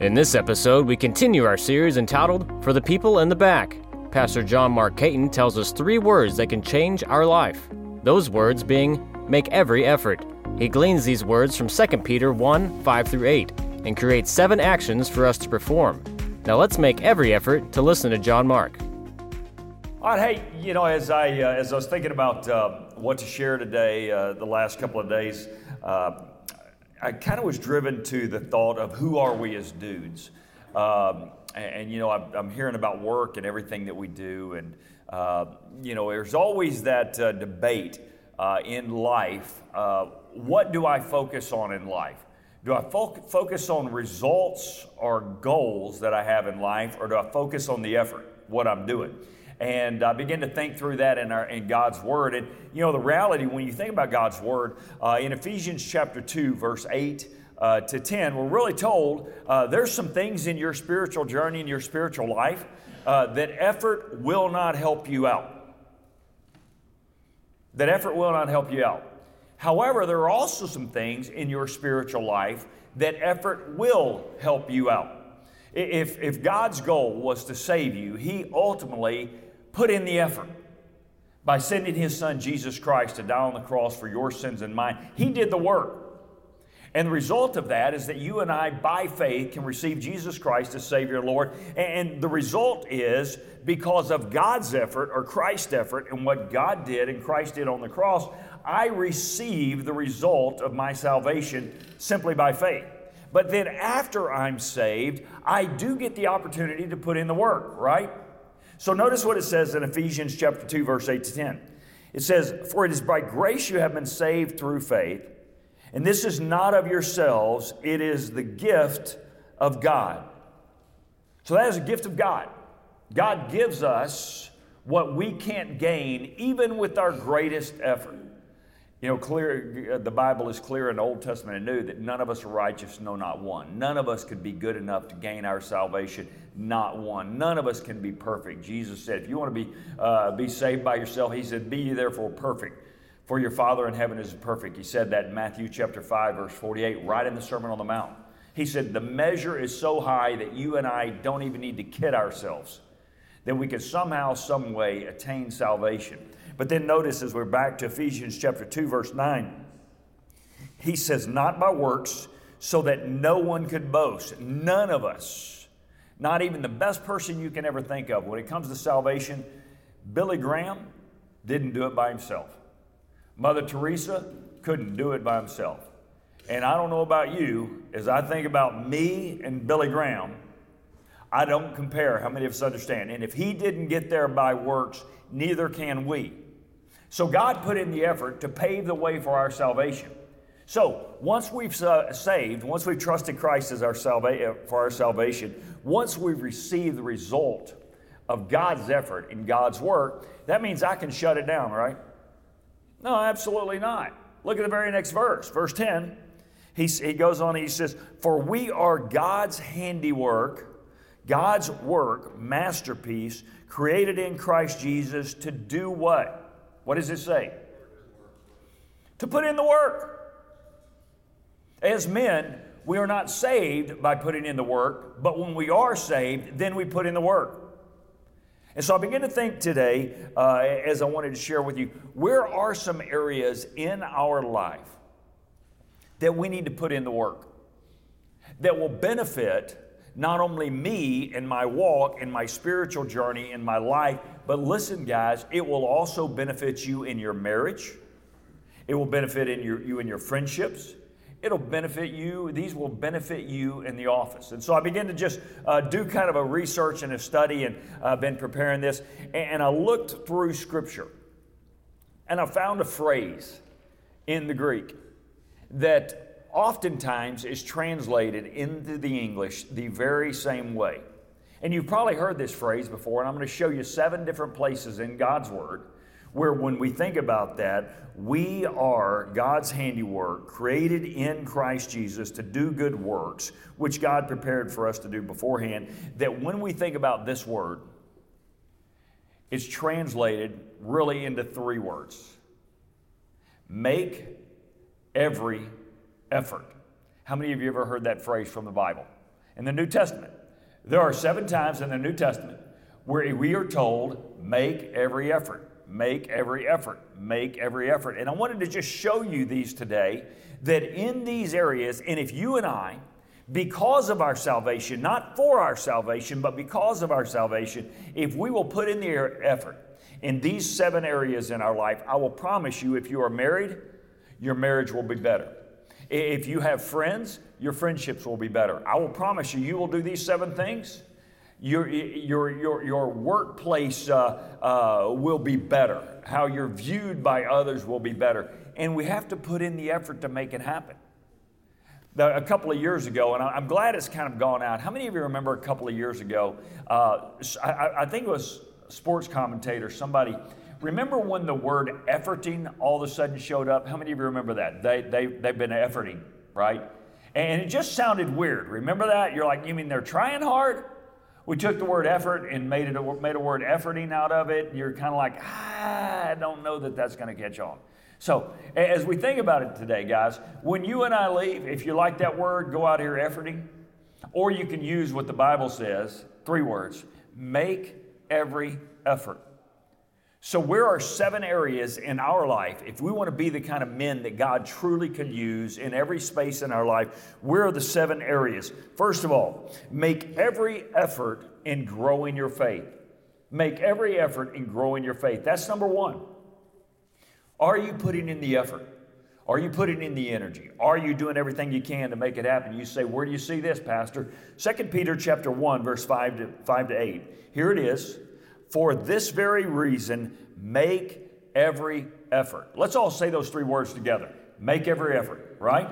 In this episode, we continue our series entitled For the People in the Back. Pastor John Mark Caton tells us three words that can change our life. Those words being, make every effort. He gleans these words from 2 Peter 1 5 through 8 and creates seven actions for us to perform. Now let's make every effort to listen to John Mark. All right, hey, you know, as I uh, as I was thinking about uh, what to share today, uh, the last couple of days, uh, I kind of was driven to the thought of who are we as dudes, um, and, and, you know, I'm, I'm, hearing about work and everything that we do, and uh, you know, there's always that uh, debate in life: what do I focus on in life? Do I fo- focus on results or goals that I have in life, or do I focus on the effort, what I'm doing? And I began to think through that in, our, in God's Word. And you know, the reality when you think about God's Word, uh, in Ephesians chapter 2, verse 8 uh, to 10, we're really told uh, there's some things in your spiritual journey, in your spiritual life, uh, that effort will not help you out. That effort will not help you out. However, there are also some things in your spiritual life that effort will help you out. If, if God's goal was to save you, He ultimately put in the effort by sending his son Jesus Christ to die on the cross for your sins and mine. He did the work. And the result of that is that you and I, by faith, can receive Jesus Christ as Savior and Lord. And the result is because of God's effort or Christ's effort and what God did and Christ did on the cross, I receive the result of my salvation simply by faith. But then after I'm saved, I do get the opportunity to put in the work, right? So notice what it says in Ephesians chapter 2 verse 8 to 10. It says, "For it is by grace you have been saved through faith, and this is not of yourselves, it is the gift of God." So that is a gift of God. God gives us what we can't gain even with our greatest effort. You know, clear, uh, the Bible is clear in the Old Testament and New that none of us are righteous, no, not one. None of us could be good enough to gain our salvation, not one. None of us can be perfect. Jesus said, if you want to be, uh, be saved by yourself, He said, be ye therefore perfect, for your Father in heaven is perfect. He said that in Matthew chapter 5, verse 48, right in the Sermon on the Mount. He said, the measure is so high that you and I don't even need to kid ourselves, that we can somehow, some way attain salvation. But then notice as we're back to Ephesians chapter 2, verse 9, he says, Not by works, so that no one could boast. None of us, not even the best person you can ever think of, when it comes to salvation, Billy Graham didn't do it by himself. Mother Teresa couldn't do it by himself. And I don't know about you, as I think about me and Billy Graham, I don't compare how many of us understand. And if he didn't get there by works, neither can we. So God put in the effort to pave the way for our salvation. So once we've saved, once we've trusted Christ as our salva- uh, for our salvation, once we've received the result of God's effort in God's work, that means I can shut it down, right? No, absolutely not. Look at the very next verse, verse 10. He, he goes on, he says, For we are God's handiwork, God's work, masterpiece, created in Christ Jesus to do what? What does it say? To put in the work. As men, we are not saved by putting in the work, but when we are saved, then we put in the work. And so I begin to think today, uh, as I wanted to share with you, where are some areas in our life that we need to put in the work that will benefit not only me in my walk, in my spiritual journey, in my life, but listen, guys, it will also benefit you in your marriage. It will benefit in your, you in your friendships. It'll benefit you, these will benefit you in the office. And so I began to just uh, do kind of a research and a study, and I've uh, been preparing this. And I looked through Scripture, and I found a phrase in the Greek that oftentimes is translated into the English the very same way. And you've probably heard this phrase before, and I'm going to show you seven different places in God's Word where, when we think about that, we are God's handiwork, created in Christ Jesus to do good works, which God prepared for us to do beforehand. That when we think about this word, it's translated really into three words make every effort. How many of you ever heard that phrase from the Bible? in the New Testament. There are seven times in the New Testament where we are told, make every effort, make every effort, make every effort. And I wanted to just show you these today that in these areas, and if you and I, because of our salvation, not for our salvation, but because of our salvation, if we will put in the effort in these seven areas in our life, I will promise you, if you are married, your marriage will be better. If you have friends, your friendships will be better. I will promise you, you will do these seven things. Your, your, your, your workplace uh, uh, will be better. How you're viewed by others will be better. And we have to put in the effort to make it happen a couple of years ago, and I'm glad it's kind of gone out. How many of you remember a couple of years ago? Uh, I, I, think it was sports commentator, somebody. Remember when the word efforting all of a sudden showed up? How many of you remember that? They, they, they've been efforting, right? And it just sounded weird. Remember that? You're like, you mean they're trying hard? We took the word effort and made, it a, made a word efforting out of it. You're kind of like, ah, I don't know that that's going to catch on. So, as we think about it today, guys, when you and I leave, if you like that word, go out here efforting. Or you can use what the Bible says three words make every effort. So, where are seven areas in our life, if we want to be the kind of men that God truly can use in every space in our life, where are the seven areas? First of all, make every effort in growing your faith. Make every effort in growing your faith. That's number one. Are you putting in the effort? Are you putting in the energy? Are you doing everything you can to make it happen? You say, Where do you see this, Pastor? 2 Peter chapter 1, verse 5 to, 5 to 8. Here it is. For this very reason, make every effort. Let's all say those three words together. Make every effort, right?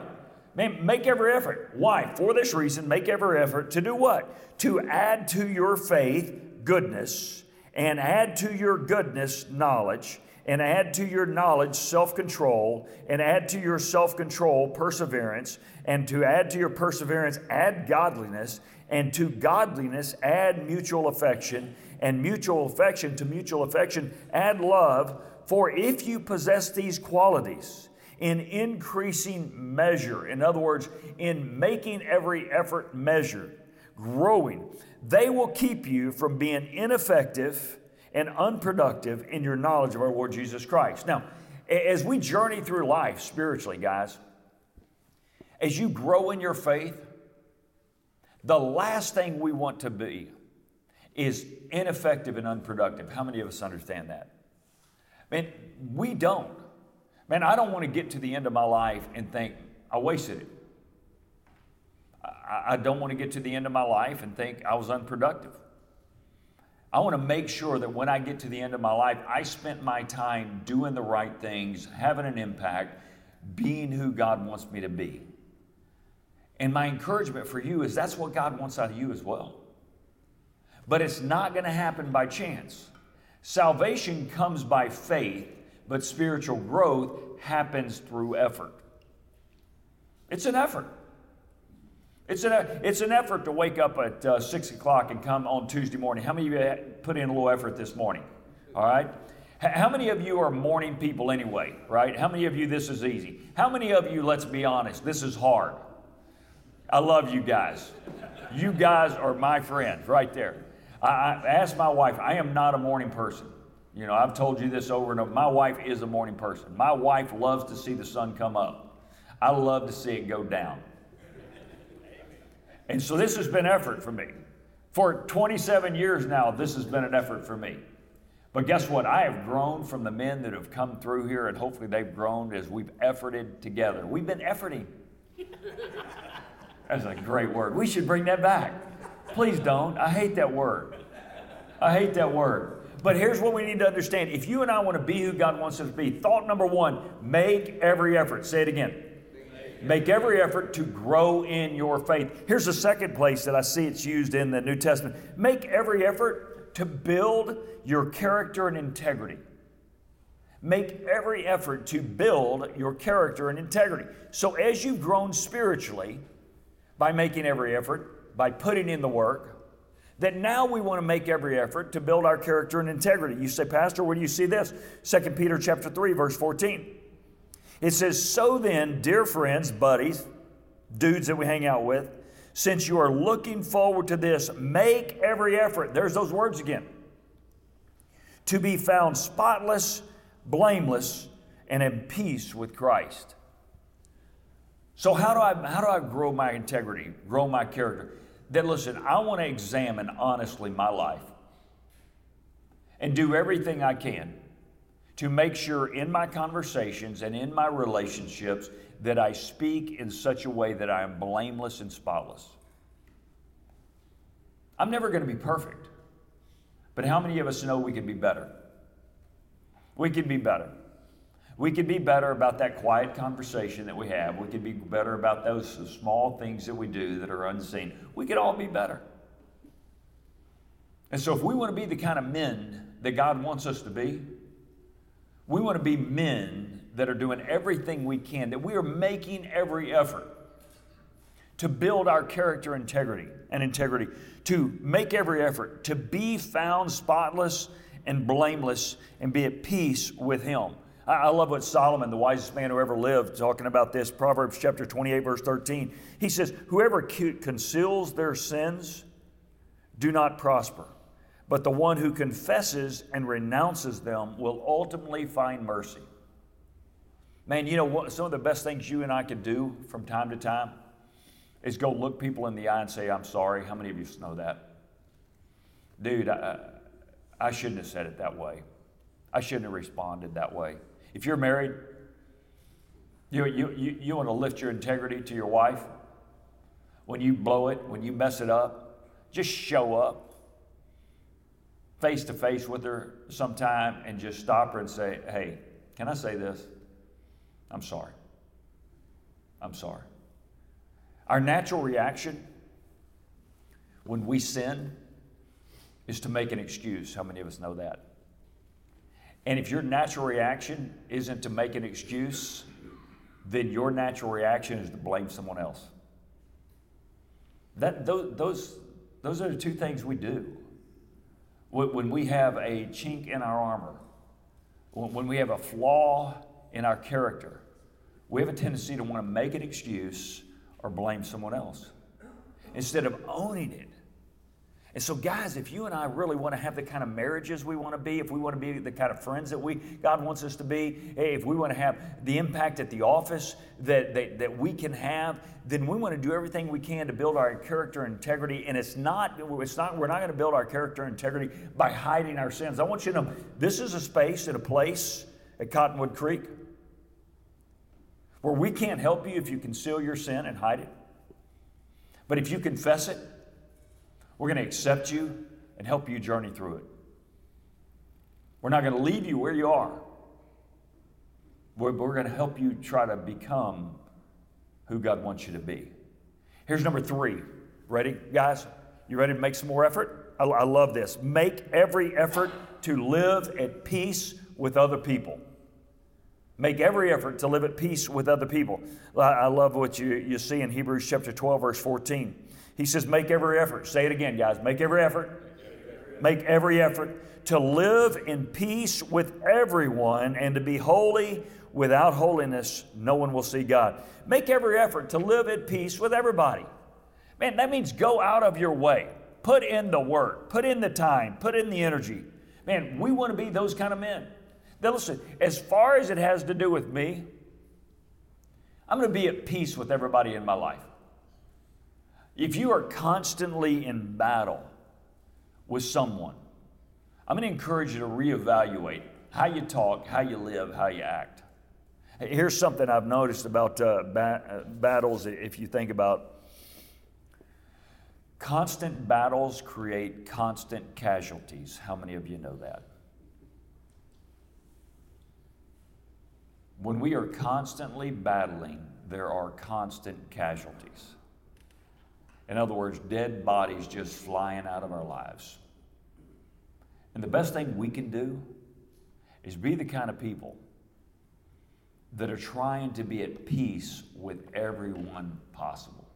Make every effort. Why? For this reason, make every effort to do what? To add to your faith goodness, and add to your goodness knowledge and add to your knowledge self control, and add to your self control perseverance, and to add to your perseverance, add godliness, and to godliness, add mutual affection, and mutual affection to mutual affection, add love. For if you possess these qualities in increasing measure, in other words, in making every effort measured, growing, they will keep you from being ineffective and unproductive in your knowledge of our Lord Jesus Christ. Now, as we journey through life spiritually, guys, as you grow in your faith, the last thing we want to be is ineffective and unproductive. How many of us understand that? Man, we don't. Man, I don't want to get to the end of my life and think, I wasted it. I, don't want to get to the end of my life and think I was unproductive. I want to make sure that when I get to the end of my life, I spent my time doing the right things, having an impact, being who God wants me to be. And my encouragement for you is that's what God wants out of you as well. But it's not going to happen by chance. Salvation comes by faith, but spiritual growth happens through effort. It's an effort. It's an, it's an effort to wake up at uh, 6 o'clock and come on Tuesday morning. How many of you put in a little effort this morning? All right? How many of you are morning people anyway, right? How many of you this is easy? How many of you, let's be honest, this is hard? I love you guys. You guys are my friends right there. I, I asked my wife, I am not a morning person. You know, I've told you this over and over. My wife is a morning person. My wife loves to see the sun come up. I love to see it go down. And so this has been effort for me. For 27 years now, this has been an effort for me. But guess what? I have grown from the men that have come through here, and hopefully they've grown as we've efforted together. We've been efforting. That's a great word. We should bring that back. Please don't. I hate that word. I hate that word. But here's what we need to understand. If you and I want to be who God wants us to be, thought number one, make every effort. Say it again. Make every effort to grow in your faith. Here's the second place that I see it's used in the New Testament. Make every effort to build your character and integrity. Make every effort to build your character and integrity. So, as you've grown spiritually by making every effort, by putting in the work, that now we want to make every effort to build our character and integrity. You say, Pastor, where do you see this? 2 Peter chapter 3, verse 14. It says, So then, dear friends, buddies, dudes that we hang out with, Since you are looking forward to this, make every effort. There's those words again. To be found spotless, blameless, and in peace with Christ. So, how do I, how do I grow my integrity, grow my character? That listen, I want to examine honestly my life and do everything I can to make sure in my conversations and in my relationships that I speak in such a way that I am blameless and spotless. I'm never going to be perfect, but how many of us know we can be better? We can be better. We could be better about that quiet conversation that we have. We could be better about those small things that we do that are unseen. We could all be better. And so, if we want to be the kind of men that God wants us to be, we want to be men that are doing everything we can, that we are making every effort to build our character integrity and integrity, to make every effort to be found spotless and blameless and be at peace with Him. I love what Solomon, the wisest man who ever lived, talking about this. Proverbs chapter 28, verse 13. He says, Whoever conceals their sins do not prosper, but the one who confesses and renounces them will ultimately find mercy. Man, you know? Some of the best things you and I could do from time to time is go look people in the eye and say, I'm sorry. How many of you know that? Dude, I, I shouldn't have said it that way. I shouldn't have responded that way. If you're married, you, you, you, you want to lift your integrity to your wife. When you blow it, when you mess it up, just show up face to face with her sometime and just stop her and say, Hey, can I say this? I'm sorry. I'm sorry. Our natural reaction when we sin is to make an excuse. How many of us know that? And if your natural reaction isn't to make an excuse, then your natural reaction is to blame someone else. That, those, those, those are the two things we do. When we have a chink in our armor, when we have a flaw in our character, we have a tendency to want to make an excuse or blame someone else instead of owning it and so, guys, if you and I really want to have the kind of marriages we want to be, if we want to be the kind of friends that we God wants us to be, if we want to have the impact at the office that, that, that we can have, then we want to do everything we can to build our character integrity. And it's not, it's not, we're not going to build our character integrity by hiding our sins. I want you to know this is a space and a place at Cottonwood Creek where we can't help you if you conceal your sin and hide it. But if you confess it, we're going to accept you and help you journey through it. We're not going to leave you where you are. We're, we're going to help you try to become who God wants you to be. Here's number three. Ready, guys? You ready to make some more effort? I, I love this. Make every effort to live at peace with other people. Make every effort to live at peace with other people. I love what you, you see in Hebrews chapter 12, verse 14. He says, Make every effort. Say it again, guys. Make every effort. Make every effort to live in peace with everyone and to be holy. Without holiness, no one will see God. Make every effort to live at peace with everybody. Man, that means go out of your way. Put in the work, put in the time, put in the energy. Man, we want to be those kind of men. Now, listen, as far as it has to do with me, I'm going to be at peace with everybody in my life. If you are constantly in battle with someone, I'm going to encourage you to reevaluate how you talk, how you live, how you act. Here's something I've noticed about uh, ba- uh, battles, if you think about constant battles create constant casualties. How many of you know that? When we are constantly battling, there are constant casualties. In other words, dead bodies just flying out of our lives. And the best thing we can do is be the kind of people that are trying to be at peace with everyone possible.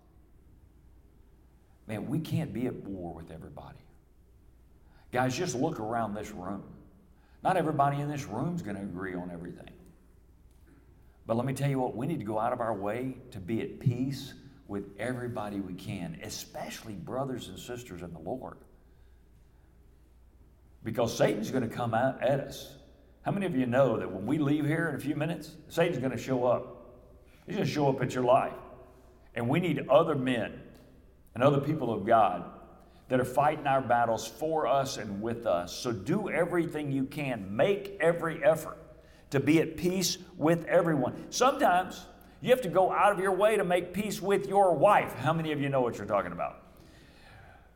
Man, we can't be at war with everybody. Guys, just look around this room. Not everybody in this room is going to agree on everything. But let me tell you what, we need to go out of our way to be at peace with everybody we can, especially brothers and sisters in the Lord. Because Satan's going to come out at us. How many of you know that when we leave here in a few minutes, Satan's going to show up? He's going to show up at your life. And we need other men and other people of God that are fighting our battles for us and with us. So do everything you can. Make every effort to be at peace with everyone. Sometimes you have to go out of your way to make peace with your wife. How many of you know what you're talking about?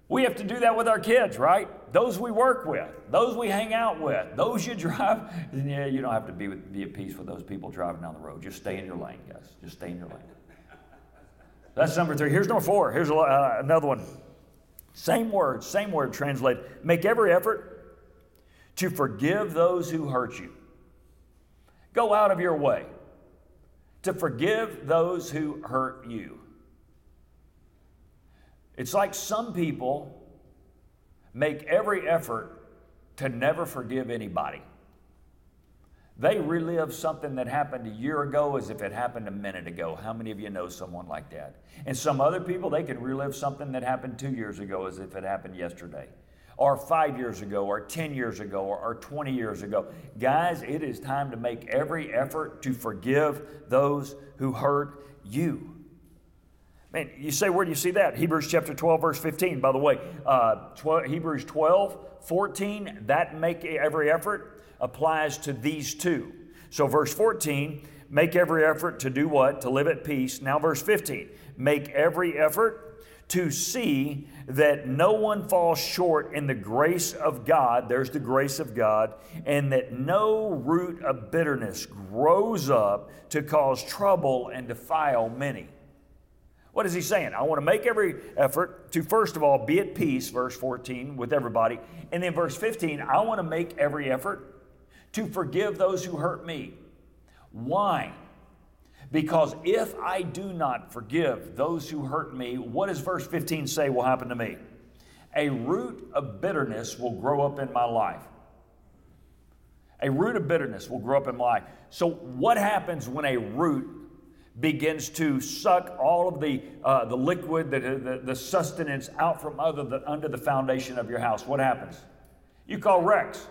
We have to do that with our kids, right? Those we work with, those we hang out with, those you drive. Yeah, you don't have to be, with, be at peace with those people driving down the road. Just stay in your lane, guys. Just stay in your lane. That's number three. Here's number four. Here's uh, another one. Same word, same word translated. Make every effort to forgive those who hurt you. Go out of your way to forgive those who hurt you. It's like some people make every effort to never forgive anybody. They relive something that happened a year ago as if it happened a minute ago. How many of you know someone like that? And some other people, they can relive something that happened two years ago as if it happened yesterday, or five years ago, or 10 years ago, or, or 20 years ago. Guys, it is time to make every effort to forgive those who hurt you. Man, you say, where do you see that? Hebrews chapter 12, verse 15. By the way, uh, 12, Hebrews 12, 14, that make every effort applies to these two. So, verse 14, make every effort to do what? To live at peace. Now, verse 15, make every effort to see that no one falls short in the grace of God. There's the grace of God. And that no root of bitterness grows up to cause trouble and defile many. What is he saying? I want to make every effort to, first of all, be at peace, verse 14, with everybody. And then verse 15, I want to make every effort to forgive those who hurt me. Why? Because if I do not forgive those who hurt me, what does verse 15 say will happen to me? A root of bitterness will grow up in my life. A root of bitterness will grow up in my life. So, what happens when a root begins to suck all of the, uh, the liquid, the, the, the, sustenance out from under the, under the foundation of your house. What happens? You call Rex,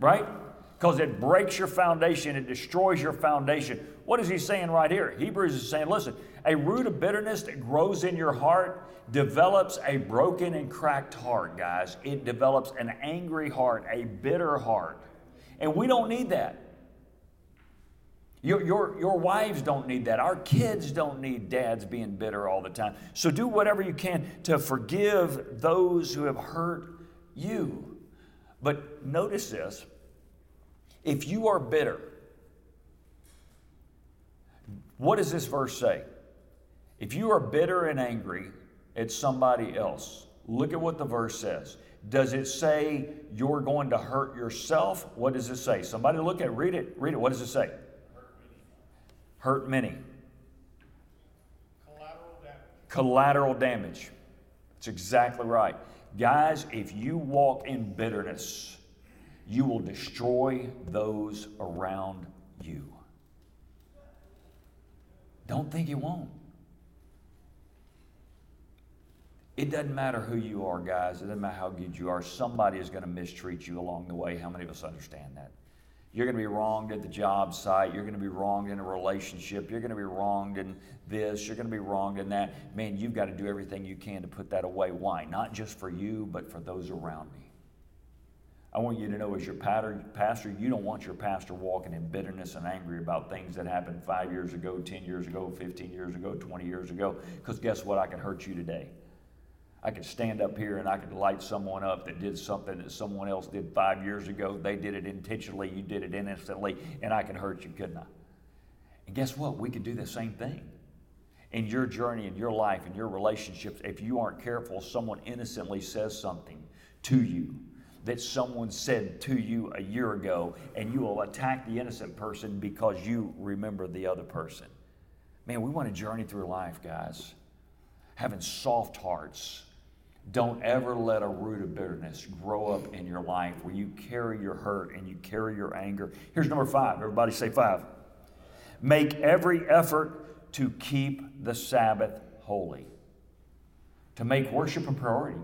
right? Because it breaks your foundation, it destroys your foundation. What is he saying right here? Hebrews is saying, listen, a root of bitterness that grows in your heart develops a broken and cracked heart, guys. It develops an angry heart, a bitter heart. And we don't need that. Your, your, your wives don't need that. Our kids don't need dads being bitter all the time. So do whatever you can to forgive those who have hurt you. But notice this if you are bitter, what does this verse say? If you are bitter and angry at somebody else, look at what the verse says. Does it say you're going to hurt yourself? What does it say? Somebody look at it, read it, read it. What does it say? hurt many. Collateral damage. Collateral damage. That's exactly right. Guys, if you walk in bitterness, you will destroy those around you. Don't think you won't. It doesn't matter who you are, guys. It doesn't matter how good you are. Somebody is going to mistreat you along the way. How many of us understand that? You're going to be wronged at the job site. You're going to be wronged in a relationship. You're going to be wronged in this. You're going to be wronged in that. Man, you've got to do everything you can to put that away. Why? Not just for you, but for those around me. I want you to know as your pastor, you don't want your pastor walking in bitterness and angry about things that happened five years ago, 10 years ago, 15 years ago, 20 years ago. Because guess what? I can hurt you today. I could stand up here and I could light someone up that did something that someone else did five years ago. They did it intentionally, you did it innocently, and I could hurt you, couldn't I? And guess what? We could do the same thing. In your journey, in your life, in your relationships, if you aren't careful, someone innocently says something to you that someone said to you a year ago, and you will attack the innocent person because you remember the other person. Man, we want to journey through life, guys, having soft hearts don't ever let a root of bitterness grow up in your life where you carry your hurt and you carry your anger. Here's number five. Everybody say five. Make every effort to keep the Sabbath holy. To make worship a priority.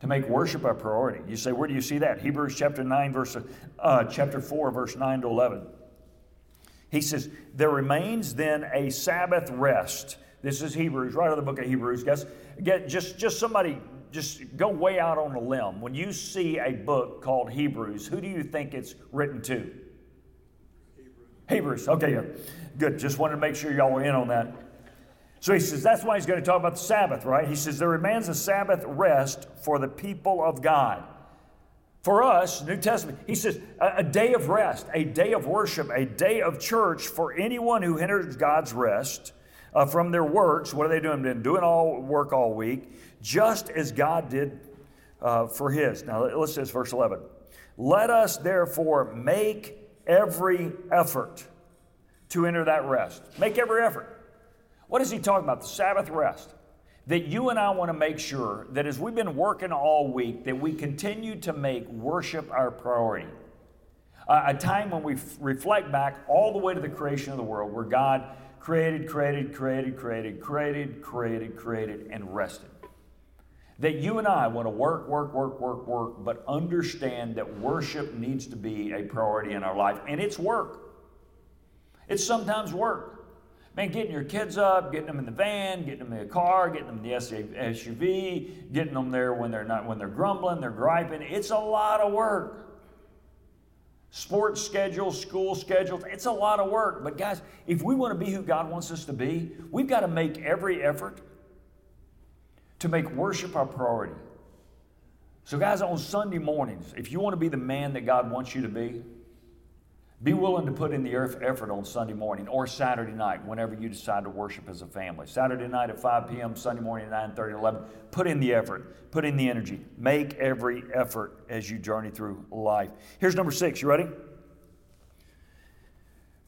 To make worship a priority. You say, where do you see that? Hebrews chapter 9, verse, uh, chapter 4, verse 9 to 11. He says, There remains then a Sabbath rest. This is Hebrews, right out of the book of Hebrews. Guess, get just, just somebody, just go way out on a limb. When you see a book called Hebrews, who do you think it's written to? Hebrews. Hebrews. Okay, yeah. good. Just wanted to make sure y'all were in on that. So he says that's why he's going to talk about the Sabbath, right? He says there remains a Sabbath rest for the people of God. For us, New Testament, he says a, a day of rest, a day of worship, a day of church for anyone who enters God's rest uh, from their works. What are they doing? Doing all work all week, just as God did uh, for His. Now let's say verse eleven. Let us therefore make every effort to enter that rest. Make every effort. What is he talking about? The Sabbath rest. That you and I want to make sure that as we've been working all week, that we continue to make worship our priority. A time when we f- reflect back all the way to the creation of the world, where God created, created, created, created, created, created, created, and rested. That you and I want to work, work, work, work, work, but understand that worship needs to be a priority in our life. And it's work. It's sometimes work. Man, getting your kids up, getting them in the van, getting them in the car, getting them in the SUV, getting them there when they're not when they're grumbling, they're griping. It's a lot of work. Sports schedules, school schedules, it's a lot of work. But guys, if we want to be who God wants us to be, we've got to make every effort to make worship our priority. So, guys, on Sunday mornings, if you want to be the man that God wants you to be, be willing to put in the effort on Sunday morning or Saturday night whenever you decide to worship as a family. Saturday night at 5 p.m., Sunday morning at 9 30, 11. Put in the effort, put in the energy. Make every effort as you journey through life. Here's number six. You ready?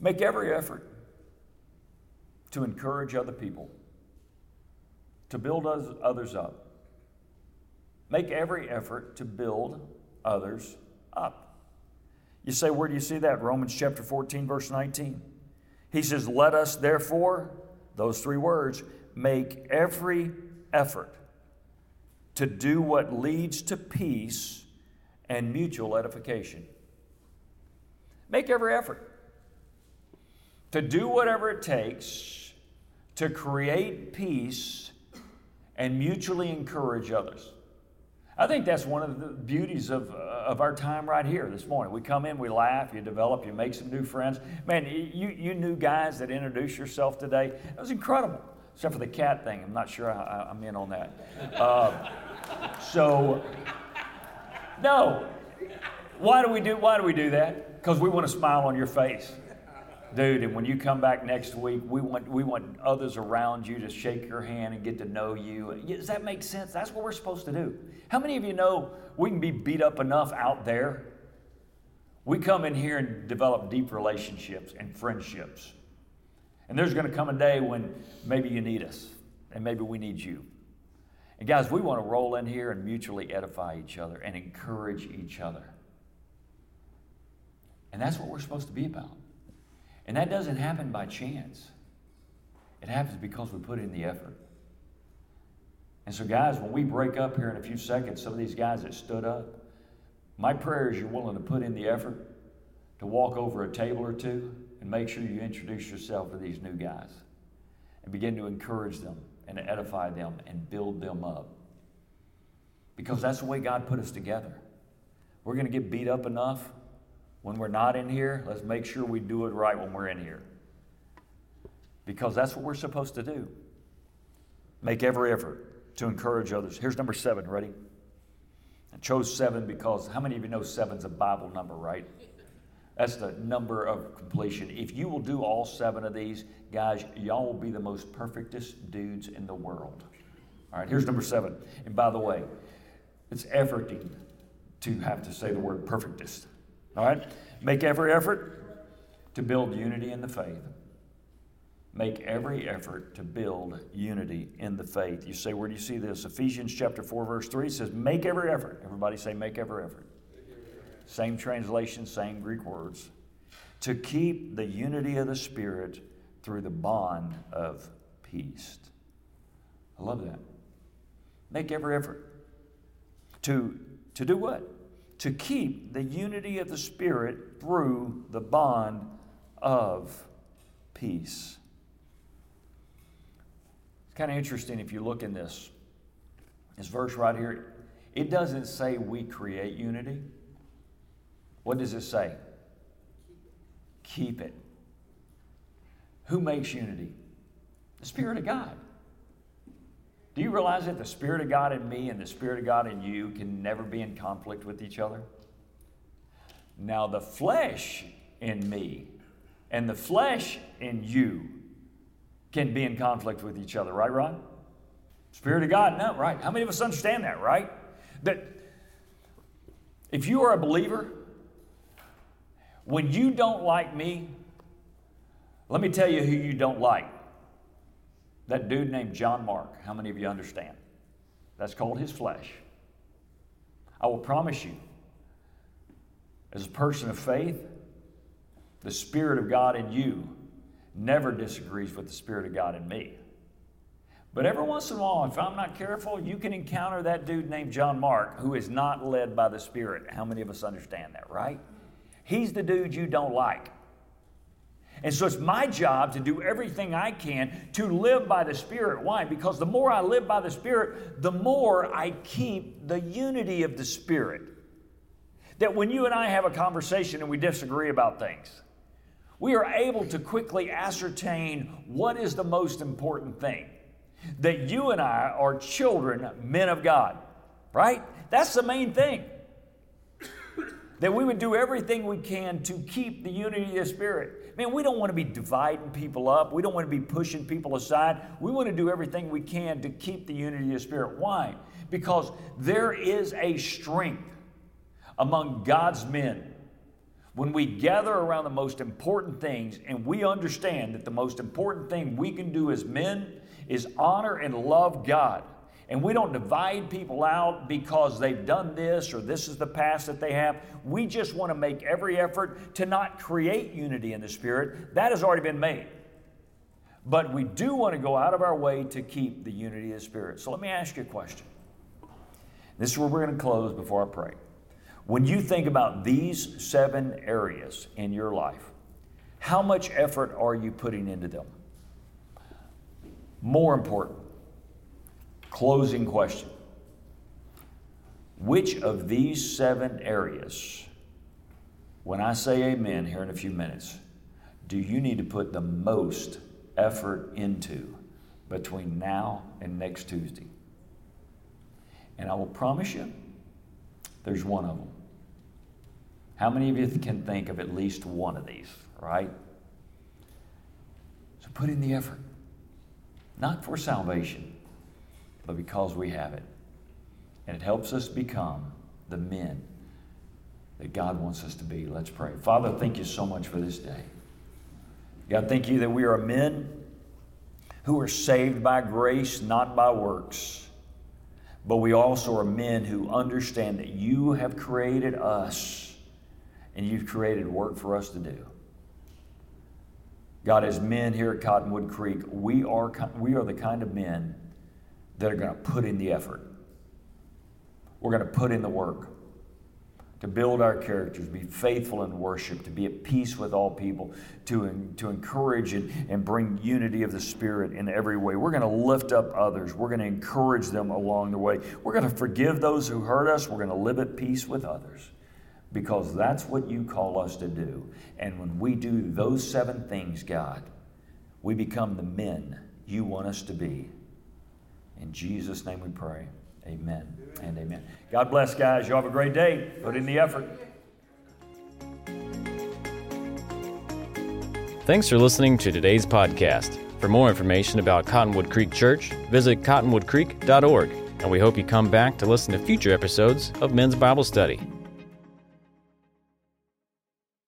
Make every effort to encourage other people, to build others up. Make every effort to build others up. You say, where do you see that? Romans chapter 14, verse 19. He says, Let us therefore, those three words, make every effort to do what leads to peace and mutual edification. Make every effort to do whatever it takes to create peace and mutually encourage others. I think that's one of the beauties of, uh, of our time right here this morning. We come in, we laugh, you develop, you make some new friends. Man, you, you new guys that introduced yourself today, it was incredible. Except for the cat thing. I'm not sure I, am in on that. Uh, so, no. Why do we do, why do, we do that? Because we want to smile on your face dude and when you come back next week we want we want others around you to shake your hand and get to know you. Does that make sense? That's what we're supposed to do. How many of you know we can be beat up enough out there? We come in here and develop deep relationships and friendships. And there's going to come a day when maybe you need us and maybe we need you. And guys we want to roll in here and mutually edify each other and encourage each other. And that's what we're supposed to be about and that doesn't happen by chance. It happens because we put in the effort. And so, guys, when we break up here in a few seconds, some of these guys that stood up, my prayer is you're willing to put in the effort to walk over a table or two and make sure you introduce yourself to these new guys and begin to encourage them and edify them and build them up. Because that's the way God put us together. We're going to get beat up enough when we're not in here, let's make sure we do it right when we're in here. Because that's what we're supposed to do. Make every effort to encourage others. Here's number seven. Ready? I chose seven because how many of you know seven's a Bible number, right? That's the number of completion. If you will do all seven of these, guys, y'all will be the most perfectest dudes in the world. All right, here's number seven. And by the way, it's efforting to have to say the word perfectest. All right? Make every effort to build unity in the faith. Make every effort to build unity in the faith. You say, where do you see this? Ephesians chapter 4, verse 3 says, Make every effort. Everybody say, Make every effort. Same translation, same Greek words. To keep the unity of the Spirit through the bond of peace. I love that. Make every effort to, to do what? To keep the unity of the Spirit through the bond of peace. It's kind of interesting if you look in this, this verse right here. It doesn't say we create unity. What does it say? Keep it. Who makes unity? The Spirit of God. Do you realize that the Spirit of God in me and the Spirit of God in you can never be in conflict with each other? Now, the flesh in me and the flesh in you can be in conflict with each other, right, Ron? Spirit of God, no, right. How many of us understand that, right? That if you are a believer, when you don't like me, let me tell you who you don't like. That dude named John Mark. How many of you understand? That's called his flesh. I will promise you, as a person of faith, the Spirit of God in you never disagrees with the Spirit of God in me. But every once in a while, if I'm not careful, you can encounter that dude named John Mark who is not led by the Spirit. How many of us understand that, right? He's the dude you don't like. And so it's my job to do everything I can to live by the Spirit. Why? Because the more I live by the Spirit, the more I keep the unity of the Spirit. That when you and I have a conversation and we disagree about things, we are able to quickly ascertain what is the most important thing. That you and I are children, men of God, right? That's the main thing that we would do everything we can to keep the unity of the Spirit. Man, we don't want to be dividing people up. We don't want to be pushing people aside. We want to do everything we can to keep the unity of the Spirit. Why? Because there is a strength among God's men when we gather around the most important things and we understand that the most important thing we can do as men is honor and love God and we don't divide people out because they've done this or this is the past that they have. We just want to make every effort to not create unity in the Spirit. That has already been made. But we do want to go out of our way to keep the unity of the Spirit. So let me ask you a question. This is where we're going to close before I pray. When you think about these seven areas in your life, how much effort are you putting into them? More important, Closing question Which of these seven areas, when I say amen here in a few minutes, do you need to put the most effort into between now and next Tuesday? And I will promise you, there's one of them. How many of you can think of at least one of these, right? So put in the effort. Not for salvation, but because we have it. And it helps us become the men that God wants us to be. Let's pray. Father, thank you so much for this day. God, thank you that we are men who are saved by grace, not by works. But we also are men who understand that you have created us and you've created work for us to do. God, as men here at Cottonwood Creek, we are, we are the kind of men that are going to put in the effort. We're going to put in the work to build our characters, be faithful in worship, to be at peace with all people, to, to encourage and, and bring unity of the Spirit in every way. We're going to lift up others. We're going to encourage them along the way. We're going to forgive those who hurt us. We're going to live at peace with others because that's what you call us to do. And when we do those seven things, God, we become the men you want us to be. In Jesus' name we pray. Amen and amen. God bless, guys. Y'all have a great day. Put in the effort. Thanks for listening to today's podcast. For more information about Cottonwood Creek Church, visit cottonwoodcreek.org, and we hope you come back to listen to future episodes of Men's Bible Study.